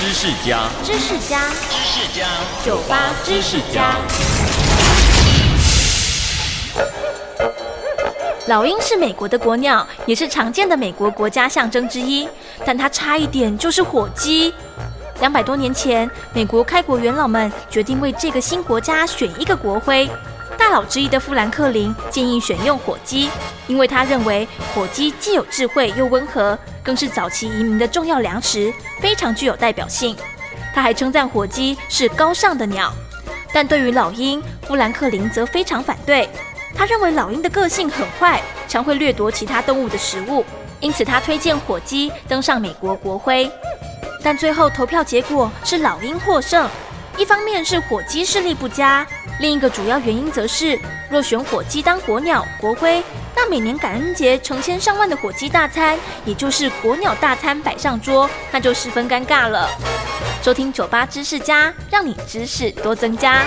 知识家，知识家，知识家，酒吧知识家。老鹰是美国的国鸟，也是常见的美国国家象征之一，但它差一点就是火鸡。两百多年前，美国开国元老们决定为这个新国家选一个国徽。老之一的富兰克林建议选用火鸡，因为他认为火鸡既有智慧又温和，更是早期移民的重要粮食，非常具有代表性。他还称赞火鸡是高尚的鸟。但对于老鹰，富兰克林则非常反对。他认为老鹰的个性很坏，常会掠夺其他动物的食物，因此他推荐火鸡登上美国国徽。但最后投票结果是老鹰获胜，一方面是火鸡视力不佳，另一个主要原因则是若选火鸡当国鸟国徽，那每年感恩节成千上万的火鸡大餐，也就是国鸟大餐摆上桌，那就十分尴尬了。收听酒吧知识家，让你知识多增加。